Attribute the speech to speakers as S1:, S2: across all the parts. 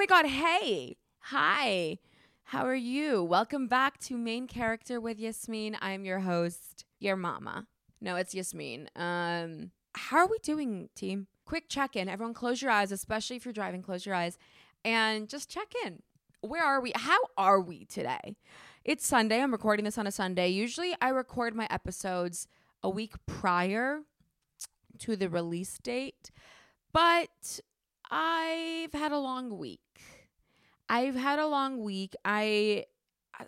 S1: my God. Hey. Hi. How are you? Welcome back to Main Character with Yasmin. I'm your host, your mama. No, it's Yasmin. Um, how are we doing, team? Quick check in. Everyone, close your eyes, especially if you're driving, close your eyes and just check in. Where are we? How are we today? It's Sunday. I'm recording this on a Sunday. Usually I record my episodes a week prior to the release date, but I've had a long week. I've had a long week. I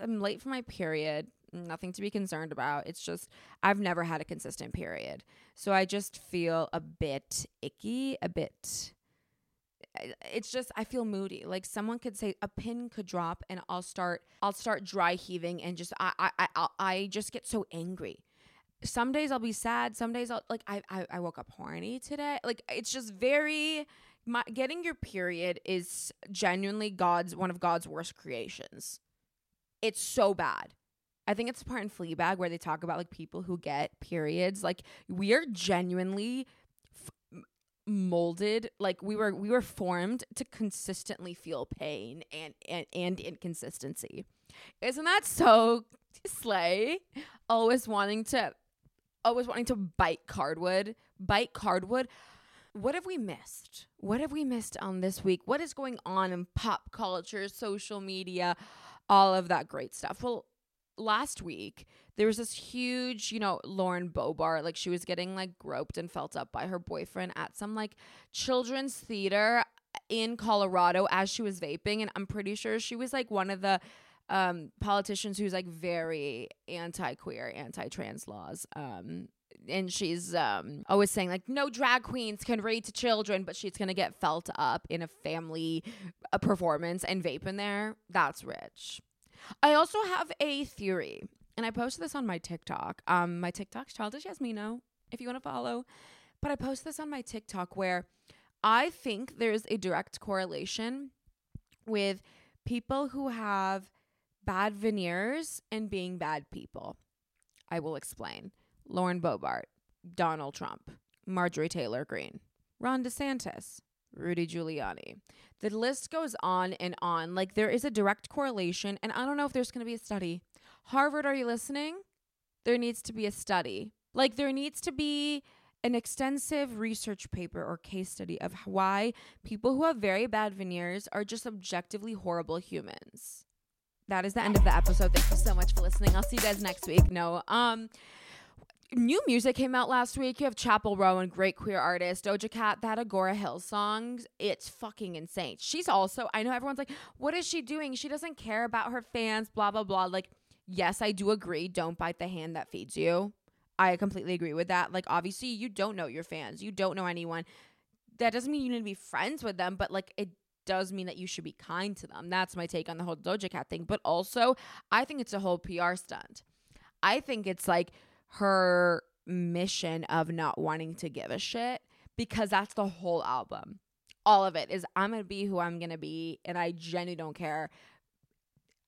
S1: I'm late for my period. Nothing to be concerned about. It's just I've never had a consistent period. So I just feel a bit icky, a bit it's just I feel moody. Like someone could say a pin could drop and I'll start I'll start dry heaving and just I I I I just get so angry. Some days I'll be sad. Some days I'll like I I, I woke up horny today. Like it's just very my getting your period is genuinely God's one of God's worst creations. It's so bad. I think it's the part in Fleabag where they talk about like people who get periods. Like we are genuinely molded like we were we were formed to consistently feel pain and and, and inconsistency isn't that so slay always wanting to always wanting to bite cardwood bite cardwood what have we missed what have we missed on this week what is going on in pop culture social media all of that great stuff well last week there was this huge, you know, Lauren Boebert, like she was getting like groped and felt up by her boyfriend at some like children's theater in Colorado as she was vaping. And I'm pretty sure she was like one of the um, politicians who's like very anti queer, anti trans laws. Um, and she's um, always saying like no drag queens can read to children but she's gonna get felt up in a family a performance and vape in there that's rich I also have a theory, and I posted this on my TikTok. Um, my TikTok's childish Yasmino, if you want to follow. But I posted this on my TikTok where I think there's a direct correlation with people who have bad veneers and being bad people. I will explain. Lauren Boebert, Donald Trump, Marjorie Taylor Greene, Ron DeSantis, Rudy Giuliani. The list goes on and on. Like there is a direct correlation, and I don't know if there's going to be a study. Harvard, are you listening? There needs to be a study. Like there needs to be an extensive research paper or case study of why people who have very bad veneers are just objectively horrible humans. That is the end of the episode. Thank you so much for listening. I'll see you guys next week. No, um, new music came out last week. You have Chappell Roan and great queer artist. Doja Cat, that Agora Hill songs. It's fucking insane. She's also, I know everyone's like, what is she doing? She doesn't care about her fans, blah, blah, blah. Like, yes, I do agree. Don't bite the hand that feeds you. I completely agree with that. Like, obviously, you don't know your fans, you don't know anyone. That doesn't mean you need to be friends with them, but like, it does mean that you should be kind to them. That's my take on the whole Doja Cat thing. But also, I think it's a whole PR stunt. I think it's like, her mission of not wanting to give a shit because that's the whole album. All of it is I'm going to be who I'm going to be and I genuinely don't care.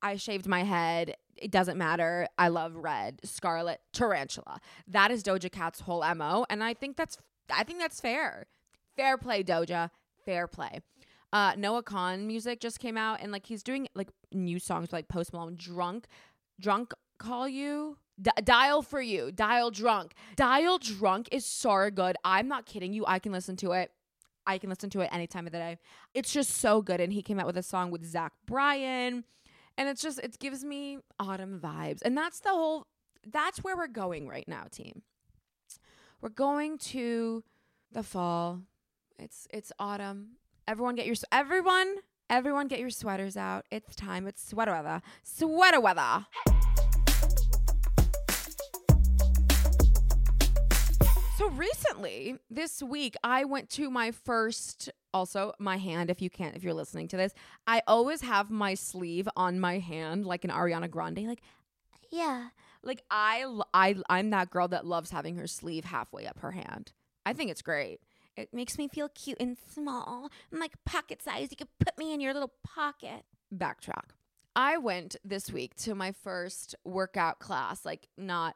S1: I shaved my head. It doesn't matter. I love red, scarlet, tarantula. That is Doja Cat's whole MO and I think that's I think that's fair. Fair play Doja. Fair play. Uh, Noah Kahan music just came out and like he's doing like new songs like Post Malone, Drunk, Drunk Call You, D- dial for you, dial drunk. Dial drunk is so good. I'm not kidding you. I can listen to it. I can listen to it any time of the day. It's just so good. And he came out with a song with Zach Bryan. And it's just, it gives me autumn vibes. And that's the whole, that's where we're going right now, team. We're going to the fall. It's, it's autumn. Everyone get your, everyone, everyone get your sweaters out. It's time. It's sweater weather. Sweater weather. Recently, this week, I went to my first, also my hand, if you can't, if you're listening to this, I always have my sleeve on my hand, like an Ariana Grande, like, yeah. Like I, I, I'm that girl that loves having her sleeve halfway up her hand. I think it's great. It makes me feel cute and small i'm like pocket size. You could put me in your little pocket. Backtrack. I went this week to my first workout class, like not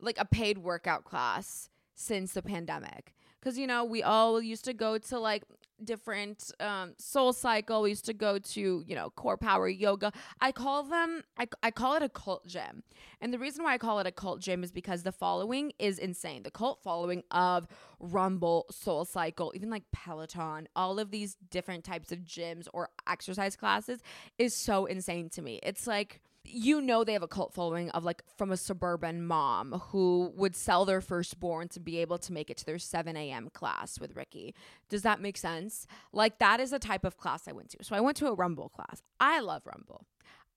S1: like a paid workout class since the pandemic. Because, you know, we all used to go to like different um soul cycle. We used to go to you know core power yoga. I call them I, I call it a cult gym. And the reason why i call it a cult gym is because the following is insane. The cult following of rumble soul cycle even like peloton all of these different types of gyms or exercise classes is so insane to me. It's like you know they have a cult following of like from a suburban mom who would sell their firstborn to be able to make it to their 7 a.m. class with Ricky. Does that make sense? Like that is the type of class I went to. So I went to a Rumble class. I love Rumble.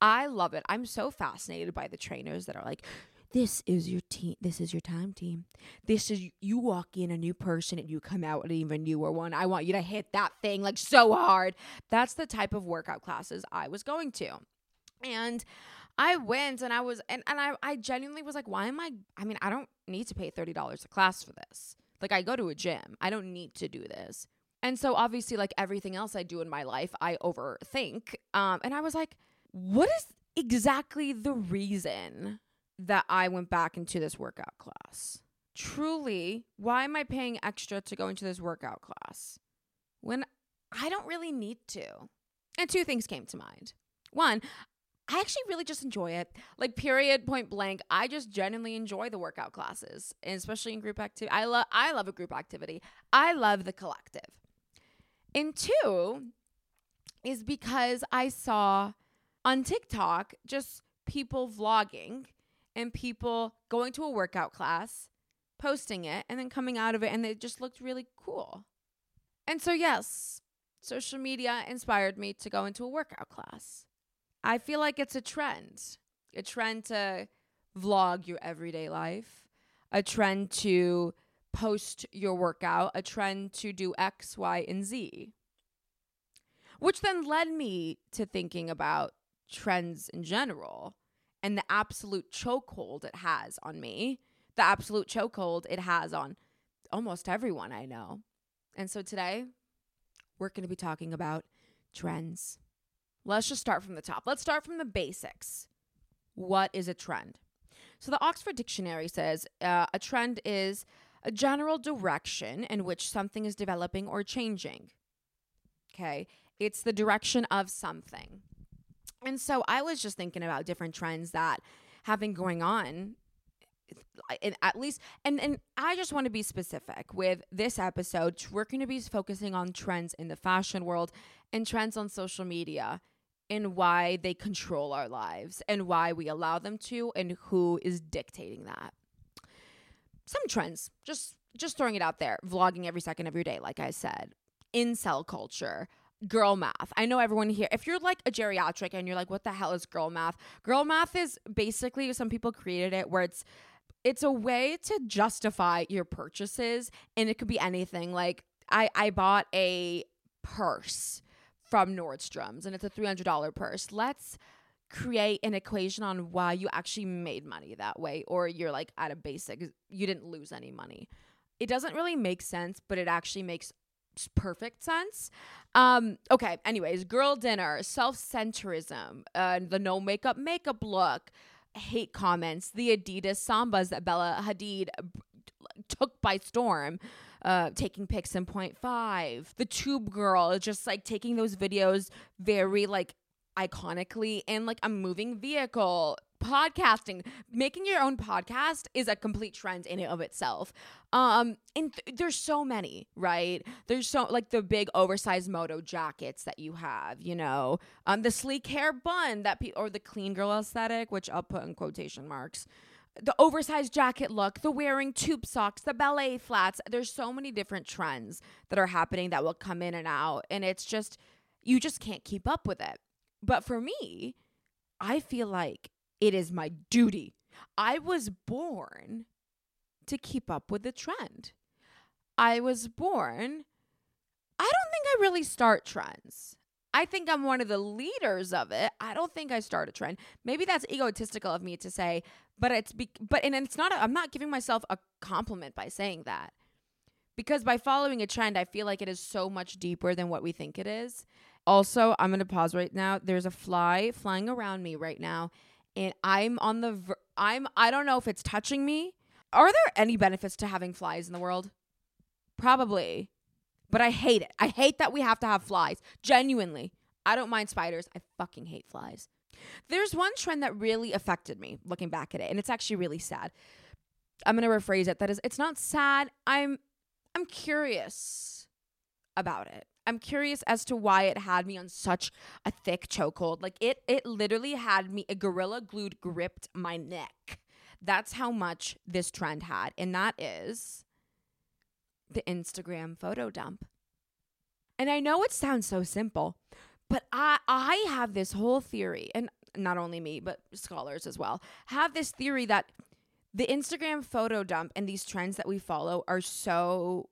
S1: I love it. I'm so fascinated by the trainers that are like, this is your team. This is your time team. This is you walk in a new person and you come out an even newer one. I want you to hit that thing like so hard. That's the type of workout classes I was going to. And I went and I was and, and I, I genuinely was like, why am I I mean, I don't need to pay $30 a class for this. Like I go to a gym. I don't need to do this. And so obviously like everything else I do in my life, I overthink. Um and I was like, what is exactly the reason that I went back into this workout class? Truly, why am I paying extra to go into this workout class when I don't really need to? And two things came to mind. One, I actually really just enjoy it. Like period point blank, I just genuinely enjoy the workout classes, and especially in group activity. I love I love a group activity. I love the collective. And two is because I saw on TikTok just people vlogging and people going to a workout class, posting it, and then coming out of it, and it just looked really cool. And so, yes, social media inspired me to go into a workout class. I feel like it's a trend, a trend to vlog your everyday life, a trend to post your workout, a trend to do X, Y, and Z. Which then led me to thinking about trends in general and the absolute chokehold it has on me, the absolute chokehold it has on almost everyone I know. And so today, we're going to be talking about trends. Let's just start from the top. Let's start from the basics. What is a trend? So, the Oxford Dictionary says uh, a trend is a general direction in which something is developing or changing. Okay. It's the direction of something. And so I was just thinking about different trends that have been going on at least and and I just want to be specific with this episode we're going to be focusing on trends in the fashion world and trends on social media and why they control our lives and why we allow them to and who is dictating that. Some trends, just just throwing it out there, vlogging every second of your day, like I said, incel culture, girl math. I know everyone here, if you're like a geriatric and you're like, what the hell is girl math? Girl math is basically some people created it where it's it's a way to justify your purchases and it could be anything. Like I I bought a purse from Nordstrom's and it's a $300 purse. Let's create an equation on why you actually made money that way or you're like at a basic you didn't lose any money. It doesn't really make sense, but it actually makes perfect sense. Um, okay, anyways, girl dinner, self-centrism, uh, the no makeup makeup look, hate comments, the Adidas Sambas that Bella Hadid took by storm uh, taking pics in 0.5. The tube girl just like taking those videos very like iconically in like a moving vehicle. Podcasting making your own podcast is a complete trend in and of itself. Um and th- there's so many right? There's so like the big oversized moto jackets that you have you know? Um the sleek hair bun that pe- or the clean girl aesthetic which i'll put in quotation marks the oversized jacket look, the wearing tube socks, the ballet flats. There's so many different trends that are happening that will come in and out. And it's just, you just can't keep up with it. But for me, I feel like it is my duty. I was born to keep up with the trend. I was born, I don't think I really start trends. I think I'm one of the leaders of it. I don't think I start a trend. Maybe that's egotistical of me to say, but it's be- but and it's not I'm not giving myself a compliment by saying that. Because by following a trend, I feel like it is so much deeper than what we think it is. Also, I'm going to pause right now. There's a fly flying around me right now and I'm on the ver- I'm I don't know if it's touching me. Are there any benefits to having flies in the world? Probably. But I hate it. I hate that we have to have flies. Genuinely. I don't mind spiders. I fucking hate flies. There's one trend that really affected me looking back at it, and it's actually really sad. I'm gonna rephrase it. That is, it's not sad. I'm I'm curious about it. I'm curious as to why it had me on such a thick chokehold. Like it it literally had me a gorilla glued gripped my neck. That's how much this trend had. And that is the Instagram photo dump. And I know it sounds so simple, but I I have this whole theory and not only me, but scholars as well, have this theory that the Instagram photo dump and these trends that we follow are so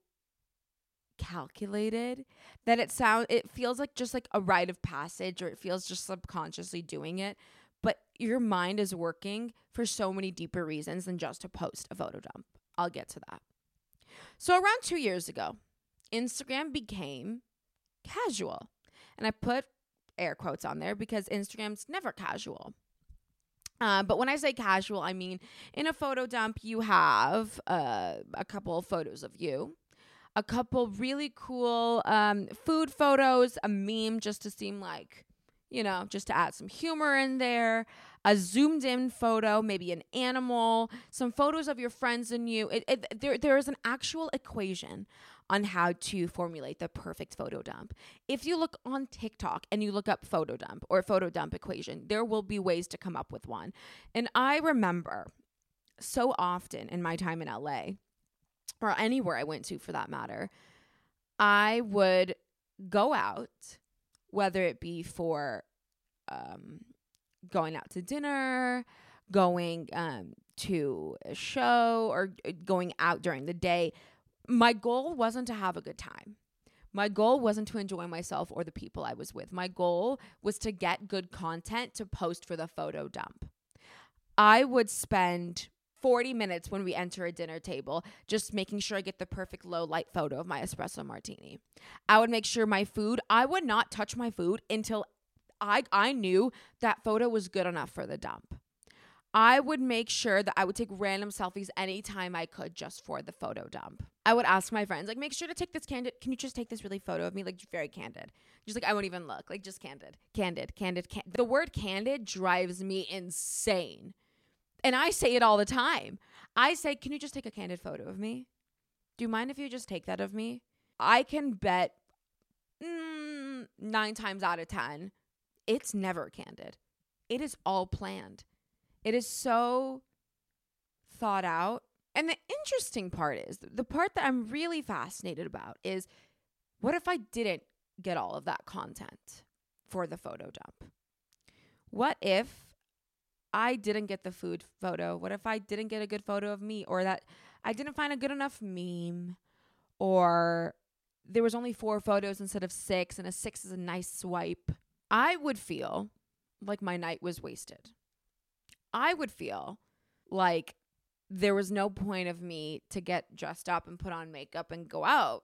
S1: calculated that it sound it feels like just like a rite of passage or it feels just subconsciously doing it but your mind is working for so many deeper reasons than just to post a photo dump i'll get to that so around 2 years ago instagram became casual. And i put air quotes on there because instagram's never casual. Uh, but when I say casual, I mean in a photo dump, you have uh, a couple of photos of you, a couple really cool um, food photos, a meme just to seem like, you know, just to add some humor in there, a zoomed in photo, maybe an animal, some photos of your friends and you. It, it, there, there is an actual equation on how to formulate the perfect photo dump. If you look on TikTok and you look up photo dump or photo dump equation, there will be ways to come up with one. And I remember so often in my time in LA or anywhere I went to for that matter, I would go out, whether it be for um, going out to dinner, going um, to a show, or uh, going out during the day my goal wasn't to have a good time. My goal wasn't to enjoy myself or the people I was with. My goal was to get good content to post for the photo dump. I would spend 40 minutes when we enter a dinner table just making sure I get the perfect low light photo of my espresso martini. I would make sure my food, I would not touch my food until I I knew that photo was good enough for the dump. I would make sure that I would take random selfies anytime I could just for the photo dump. I would ask my friends, like, make sure to take this candid. Can you just take this really photo of me? Like, very candid. Just like, I won't even look. Like, just candid. Candid, candid, candid. The word candid drives me insane. And I say it all the time. I say, can you just take a candid photo of me? Do you mind if you just take that of me? I can bet mm, nine times out of 10, it's never candid. It is all planned. It is so thought out. And the interesting part is the part that I'm really fascinated about is what if I didn't get all of that content for the photo dump? What if I didn't get the food photo? What if I didn't get a good photo of me or that I didn't find a good enough meme or there was only four photos instead of six and a six is a nice swipe? I would feel like my night was wasted. I would feel like there was no point of me to get dressed up and put on makeup and go out.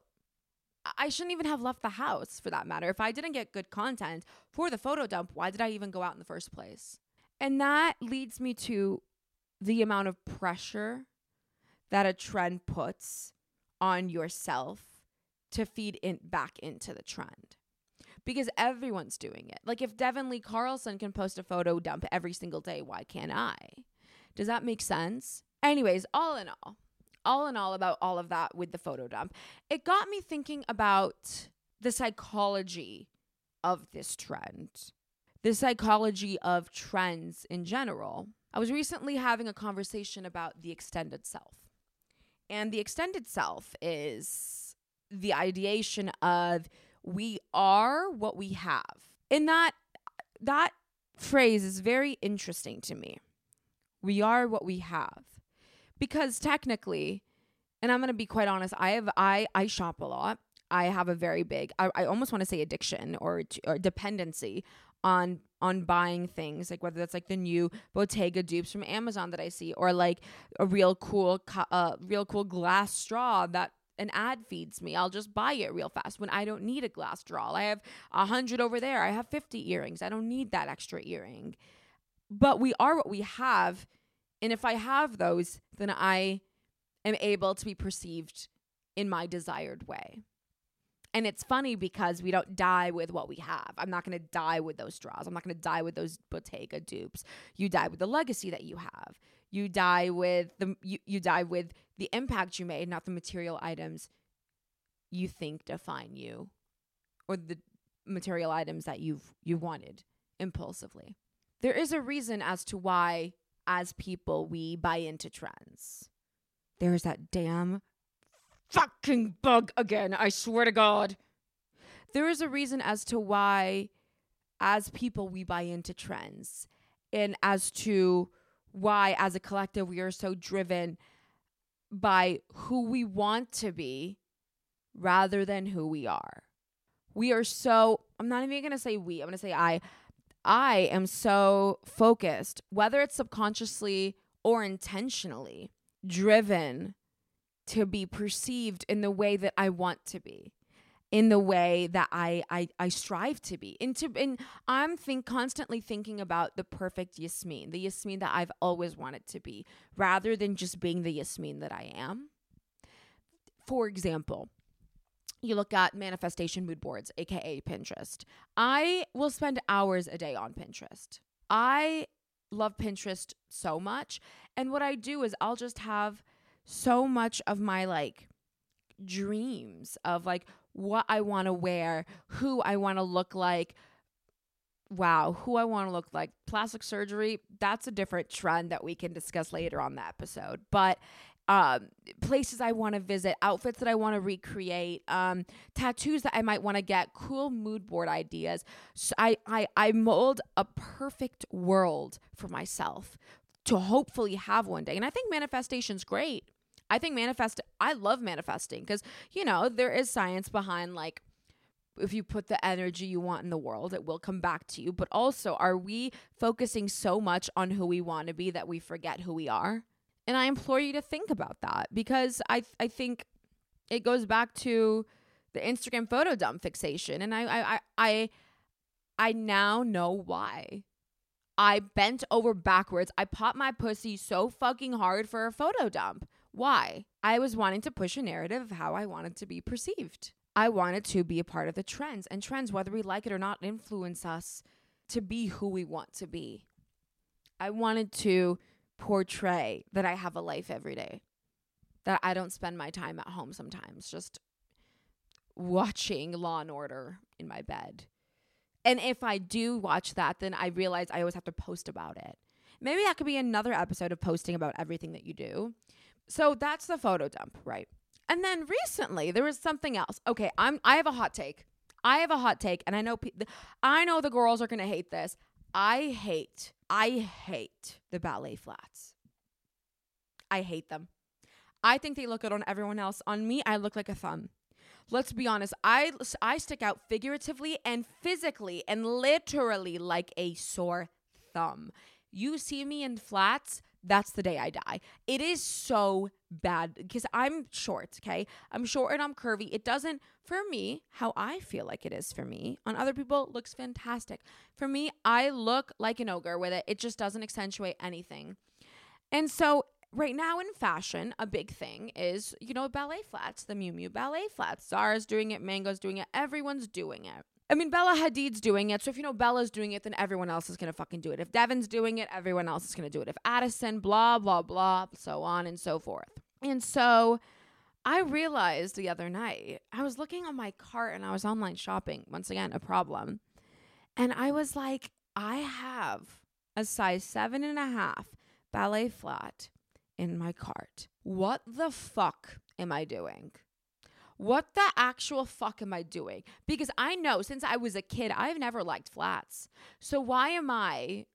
S1: I shouldn't even have left the house for that matter. If I didn't get good content for the photo dump, why did I even go out in the first place? And that leads me to the amount of pressure that a trend puts on yourself to feed in back into the trend because everyone's doing it. Like if Devon Lee Carlson can post a photo dump every single day, why can't I? Does that make sense? Anyways, all in all, all in all about all of that with the photo dump, it got me thinking about the psychology of this trend, the psychology of trends in general. I was recently having a conversation about the extended self. And the extended self is the ideation of we are what we have. And that that phrase is very interesting to me. We are what we have. Because technically, and I'm going to be quite honest, I have I I shop a lot. I have a very big I, I almost want to say addiction or, or dependency on on buying things like whether that's like the new Bottega dupes from Amazon that I see or like a real cool uh real cool glass straw that an ad feeds me. I'll just buy it real fast when I don't need a glass straw I have a hundred over there. I have 50 earrings. I don't need that extra earring. But we are what we have. And if I have those, then I am able to be perceived in my desired way. And it's funny because we don't die with what we have. I'm not going to die with those straws. I'm not going to die with those Bottega dupes. You die with the legacy that you have. You die with the you, you die with the impact you made, not the material items you think define you or the material items that you've you wanted impulsively. There is a reason as to why as people we buy into trends. There's that damn fucking bug again, I swear to God. There is a reason as to why, as people, we buy into trends, and as to why, as a collective, we are so driven by who we want to be rather than who we are. We are so, I'm not even to say we, I'm to say I. I am so focused, whether it's subconsciously or intentionally, driven to be perceived in the way that I want to be in the way that I I, I strive to be. Into and I'm think constantly thinking about the perfect Yasmin, the Yasmin that I've always wanted to be, rather than just being the Yasmin that I am. For example, you look at manifestation mood boards, aka Pinterest. I will spend hours a day on Pinterest. I love Pinterest so much. And what I do is I'll just have so much of my like dreams of like what I want to wear, who I want to look like. Wow, who I want to look like. Plastic surgery, that's a different trend that we can discuss later on the episode. But um, places I want to visit, outfits that I want to recreate, um, tattoos that I might want to get, cool mood board ideas. So I, I, I mold a perfect world for myself to hopefully have one day. And I think manifestation's great. I think manifest I love manifesting because you know there is science behind like if you put the energy you want in the world it will come back to you but also are we focusing so much on who we want to be that we forget who we are and I implore you to think about that because I I think it goes back to the Instagram photo dump fixation and I I I I now know why I bent over backwards. I popped my pussy so fucking hard for a photo dump. Why? I was wanting to push a narrative of how I wanted to be perceived. I wanted to be a part of the trends, and trends, whether we like it or not, influence us to be who we want to be. I wanted to portray that I have a life every day, that I don't spend my time at home sometimes just watching Law and Order in my bed. And if I do watch that, then I realize I always have to post about it. Maybe that could be another episode of posting about everything that you do. So that's the photo dump, right? And then recently there was something else. Okay, I'm I have a hot take. I have a hot take and I know pe- I know the girls are going to hate this. I hate I hate the ballet flats. I hate them. I think they look good on everyone else. On me, I look like a thumb. Let's be honest. I I stick out figuratively and physically and literally like a sore thumb. You see me in flats, that's the day I die. It is so bad because I'm short, okay? I'm short and I'm curvy. It doesn't, for me, how I feel like it is for me. On other people, looks fantastic. For me, I look like an ogre with it. It just doesn't accentuate anything. And so, right now in fashion, a big thing is, you know, ballet flats, the Miu Miu ballet flats. Zara's doing it, Mango's doing it, everyone's doing it. I mean, Bella Hadid's doing it. So if you know Bella's doing it, then everyone else is going to fucking do it. If Devon's doing it, everyone else is going to do it. If Addison, blah, blah, blah, so on and so forth. And so I realized the other night, I was looking on my cart and I was online shopping. Once again, a problem. And I was like, I have a size seven and a half ballet flat in my cart. What the fuck am I doing? What the actual fuck am I doing? Because I know since I was a kid, I've never liked flats. So why am I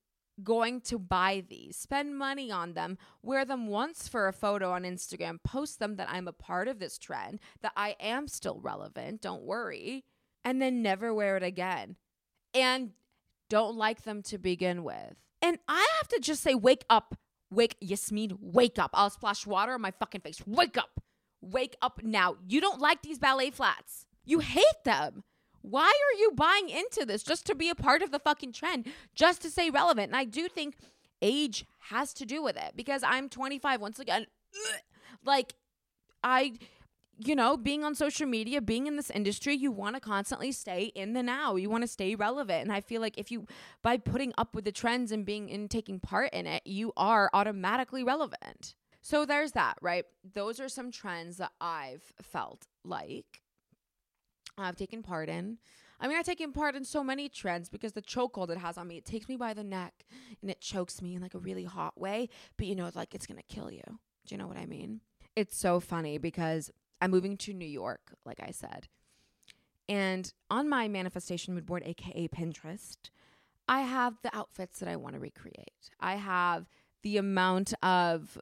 S1: going to buy these, spend money on them, wear them once for a photo on Instagram, post them that I'm a part of this trend, that I am still relevant, don't worry, and then never wear it again. And don't like them to begin with. And I have to just say, wake up. Wake, Yasmin, wake up. I'll splash water on my fucking face. Wake up. Wake up now. You don't like these ballet flats. You hate them. Why are you buying into this just to be a part of the fucking trend, just to stay relevant? And I do think age has to do with it because I'm 25 once again. Like, I you know, being on social media, being in this industry, you want to constantly stay in the now. You want to stay relevant. And I feel like if you, by putting up with the trends and being and taking part in it, you are automatically relevant. So there's that, right? Those are some trends that I've felt like I've taken part in. I mean, I've taken part in so many trends because the chokehold it has on me, it takes me by the neck and it chokes me in like a really hot way, but you know, like it's gonna kill you. Do you know what I mean? It's so funny because I'm moving to New York, like I said. And on my manifestation mood board, aka Pinterest, I have the outfits that I want to recreate. I have the amount of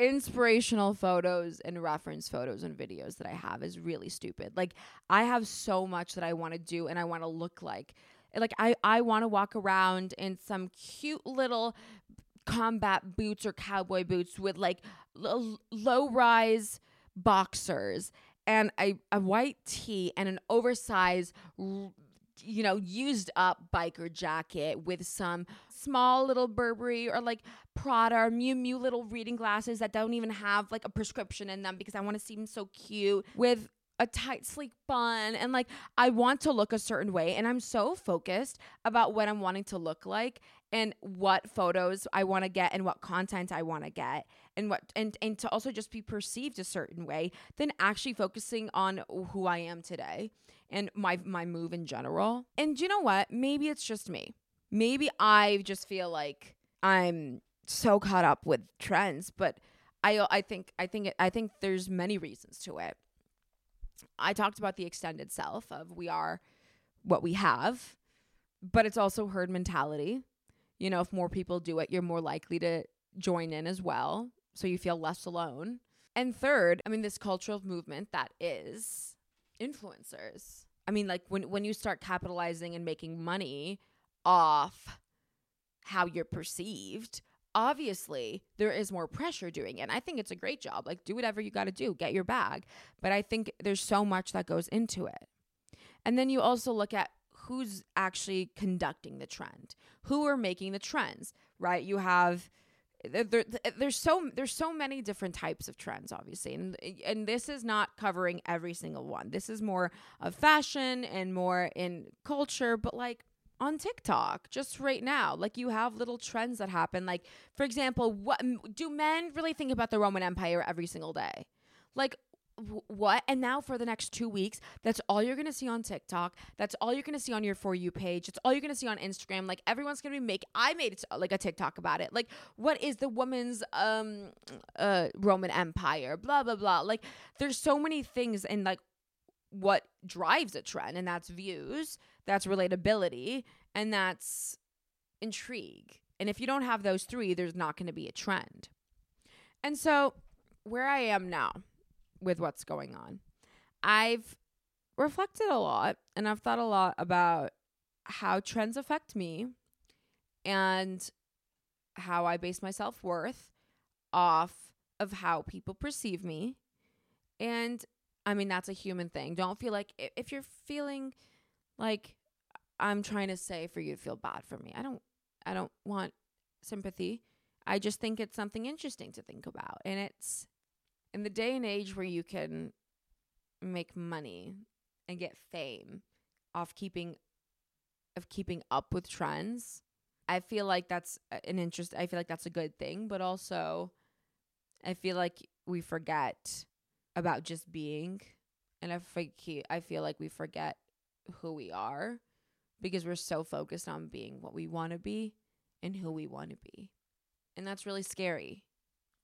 S1: inspirational photos and reference photos and videos that I have is really stupid. Like I have so much that I want to do and I want to look like. Like I I want to walk around in some cute little combat boots or cowboy boots with like l- low rise boxers and a, a white tee and an oversized you know used up biker jacket with some small little Burberry or like Prada or Miu Miu little reading glasses that don't even have like a prescription in them because I want to seem so cute with a tight sleek bun. And like I want to look a certain way and I'm so focused about what I'm wanting to look like and what photos I want to get and what content I want to get and what and and to also just be perceived a certain way than actually focusing on who I am today and my my move in general. And you know what? Maybe it's just me. Maybe I just feel like I'm so caught up with trends, but I I think I think I think there's many reasons to it. I talked about the extended self of we are what we have, but it's also herd mentality. You know, if more people do it, you're more likely to join in as well. So you feel less alone. And third, I mean, this cultural movement that is influencers. I mean, like when, when you start capitalizing and making money off how you're perceived, obviously there is more pressure doing it. And I think it's a great job. Like do whatever you got to do, get your bag. But I think there's so much that goes into it. And then you also look at who's actually conducting the trend. Who are making the trends, right? You have there, there's so there's so many different types of trends obviously and and this is not covering every single one this is more of fashion and more in culture but like on TikTok just right now. Like you have little trends that happen. Like for example, what do men really think about the Roman Empire every single day? Like what? And now for the next 2 weeks, that's all you're to see on TikTok. That's all you're to see on your for you page. It's all you're to see on Instagram. Like everyone's to be make I made it like a TikTok about it. Like what is the woman's um uh Roman Empire? Blah blah blah. Like there's so many things and like what drives a trend and that's views that's relatability, and that's intrigue. And if you don't have those three, there's not to be a trend. And so, where I am now with what's going on, I've reflected a lot and I've thought a lot about how trends affect me and how I base my self worth off of how people perceive me. And I mean, that's a human thing. Don't feel like if you're feeling like I'm trying to say for you to feel bad for me. I don't I don't want sympathy. I just think it's something interesting to think about. And it's in the day and age where you can make money and get fame off keeping of keeping up with trends. I feel like that's an interest I feel like that's a good thing, but also I feel like we forget about just being and I I feel like we forget who we are because we're so focused on being what we want to be and who we want to be. And that's really scary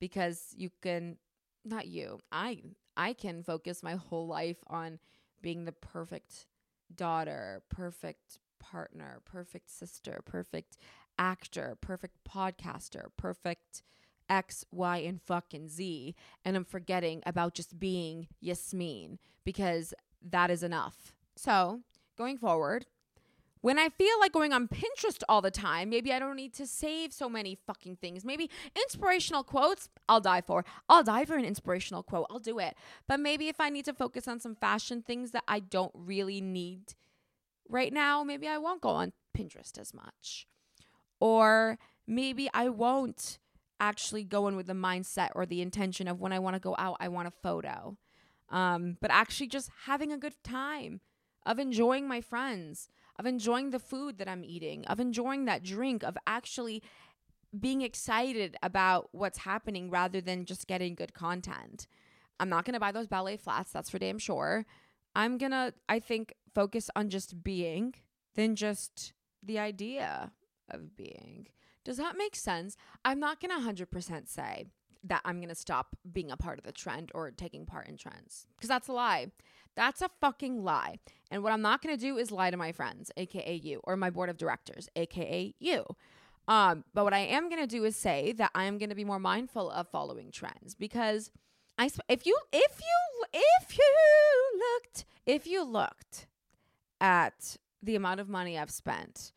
S1: because you can not you. I I can focus my whole life on being the perfect daughter, perfect partner, perfect sister, perfect actor, perfect podcaster, perfect X, Y, and fucking Z. And I'm forgetting about just being Yasmin because that is enough. So going forward, when I feel like going on Pinterest all the time, maybe I don't need to save so many fucking things. Maybe inspirational quotes, I'll die for. I'll die for an inspirational quote. I'll do it. But maybe if I need to focus on some fashion things that I don't really need right now, maybe I won't go on Pinterest as much. Or maybe I won't actually go in with the mindset or the intention of when I want to go out, I want a photo. um, but actually just having a good time, of enjoying my friends, of enjoying the food that I'm eating, of enjoying that drink, of actually being excited about what's happening rather than just getting good content. I'm not going to buy those ballet flats, that's for damn sure. I'm going to, I think, focus on just being than just the idea of being. Does that make sense? I'm not going to 100% say that I'm going to stop being a part of the trend or taking part in trends because that's a lie. That's a fucking lie. And what I'm not going to do is lie to my friends, aka you, or my board of directors, aka you. Um, but what I am going to do is say that I am going to be more mindful of following trends because I if you if you if you looked if you looked at the amount of money I've spent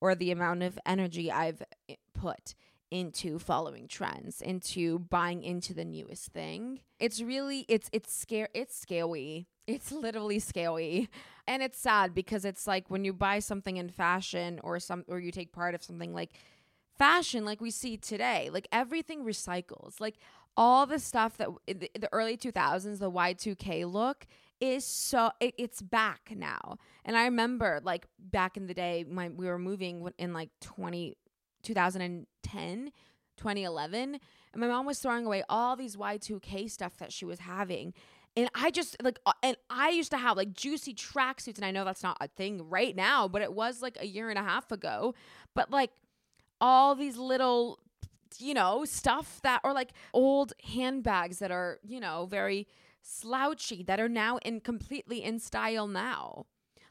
S1: or the amount of energy I've eh, put into following trends, into buying into the newest thing. It's really it's it's scare it's scary. It's literally scary. And it's sad because it's like when you buy something in fashion or some or you take part of something like fashion like we see today, like everything recycles. Like all the stuff that the, the early 2000s, the Y2K look is so it, it's back now. And I remember like back in the day when we were moving in like 20 2010, 2011, and my mom was throwing away all these Y2K stuff that she was having. And I just like, uh, and I used to have like juicy tracksuits, and I know that's not a thing right now, but it was like a year and a half ago. But like all these little, you know, stuff that, or like old handbags that are, you know, very slouchy that are now in completely in style now.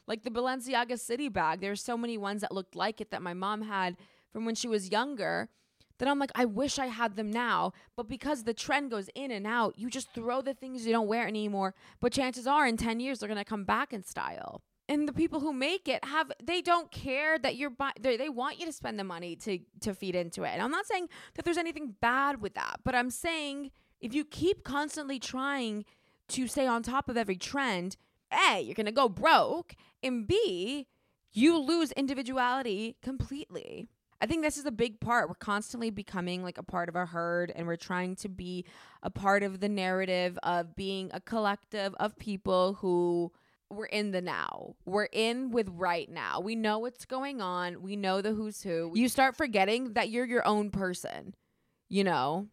S1: Like the Balenciaga City bag, there's so many ones that looked like it that my mom had from when she was younger that I'm like, I wish I had them now. But because the trend goes in and out, you just throw the things you don't wear anymore. But chances are in 10 years, they're going to come back in style. And the people who make it have, they don't care that you're buying, they want you to spend the money to, to feed into it. And I'm not saying that there's anything bad with that, but I'm saying if you keep constantly trying to stay on top of every trend, A, you're going to go broke. And B, you lose individuality completely. I think this is a big part. We're constantly becoming like a part of a herd and we're trying to be a part of the narrative of being a collective of people who we're in the now. We're in with right now. We know what's going on. We know the who's who. You start forgetting that you're your own person, you know?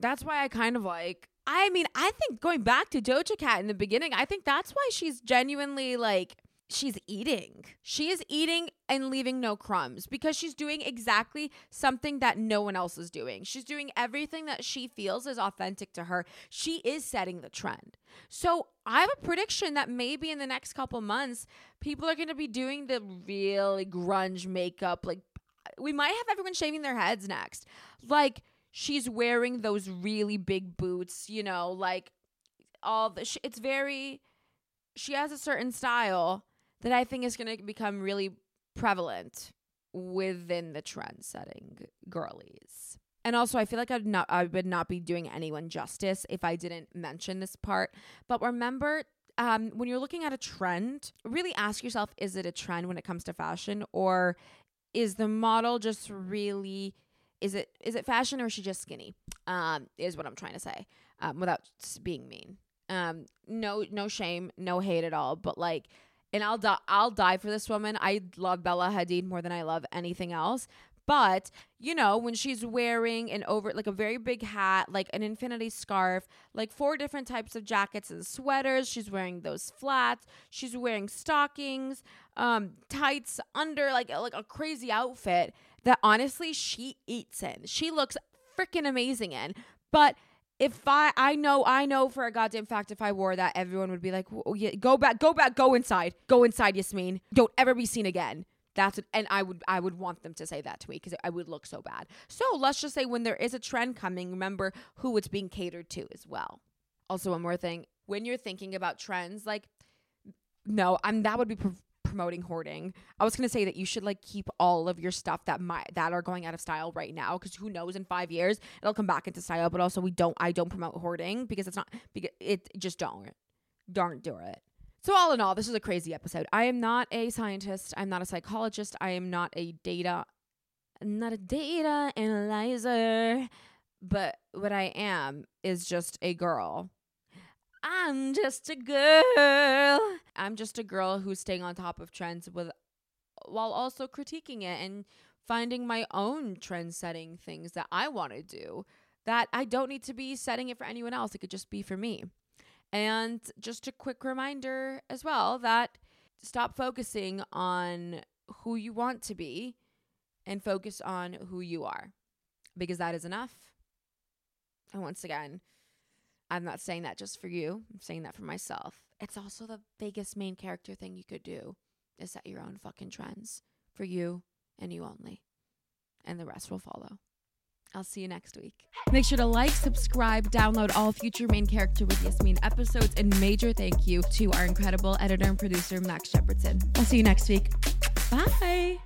S1: That's why I kind of like I mean, I think going back to Doja Cat in the beginning, I think that's why she's genuinely like she's eating. She is eating and leaving no crumbs because she's doing exactly something that no one else is doing. She's doing everything that she feels is authentic to her. She is setting the trend. So I have a prediction that maybe in the next couple months, people are going to be doing the really grunge makeup. Like, we might have everyone shaving their heads next. Like, she's wearing those really big boots, you know, like all the, it's very, she has a certain style that I think is going to become really prevalent within the trend setting girlies. And also, I feel like I'd not, I would not be doing anyone justice if I didn't mention this part. But remember, um, when you're looking at a trend, really ask yourself: Is it a trend when it comes to fashion, or is the model just really? Is it is it fashion or is she just skinny? Um, is what I'm trying to say. Um, without being mean. Um, no, no shame, no hate at all. But like, and I'll die I'll die for this woman. I love Bella Hadid more than I love anything else. But, you know, when she's wearing an over like a very big hat, like an infinity scarf, like four different types of jackets and sweaters, she's wearing those flats, she's wearing stockings, um, tights under like like a crazy outfit that honestly she eats in. She looks freaking amazing in. But if I I know I know for a goddamn fact if I wore that everyone would be like yeah, go back go back go inside. Go inside Yasmin don't ever be seen again. That's what, and I would I would want them to say that to me because I would look so bad. So let's just say when there is a trend coming remember who it's being catered to as well. Also one more thing. When you're thinking about trends like no I'm that would be promoting hoarding. I was gonna say that you should like keep all of your stuff that might that are going out of style right now because who knows in five years it'll come back into style. But also we don't I don't promote hoarding because it's not because it just don't don't do it. So all in all, this is a crazy episode. I am not a scientist. I'm not a psychologist. I am not a data not a data analyzer. But what I am is just a girl I'm just a girl. I'm just a girl who's staying on top of trends with while also critiquing it and finding my own trend setting things that I want to do that I don't need to be setting it for anyone else. It could just be for me. And just a quick reminder as well that stop focusing on who you want to be and focus on who you are because that is enough. And once again, I'm not saying that just for you, I'm saying that for myself. It's also the biggest main character thing you could do is set your own fucking trends for you and you only. And the rest will follow. I'll see you next week. Make sure to like, subscribe, download all future main character with Yasmin episodes, and major thank you to our incredible editor and producer, Max Shepardson. I'll see you next week. Bye.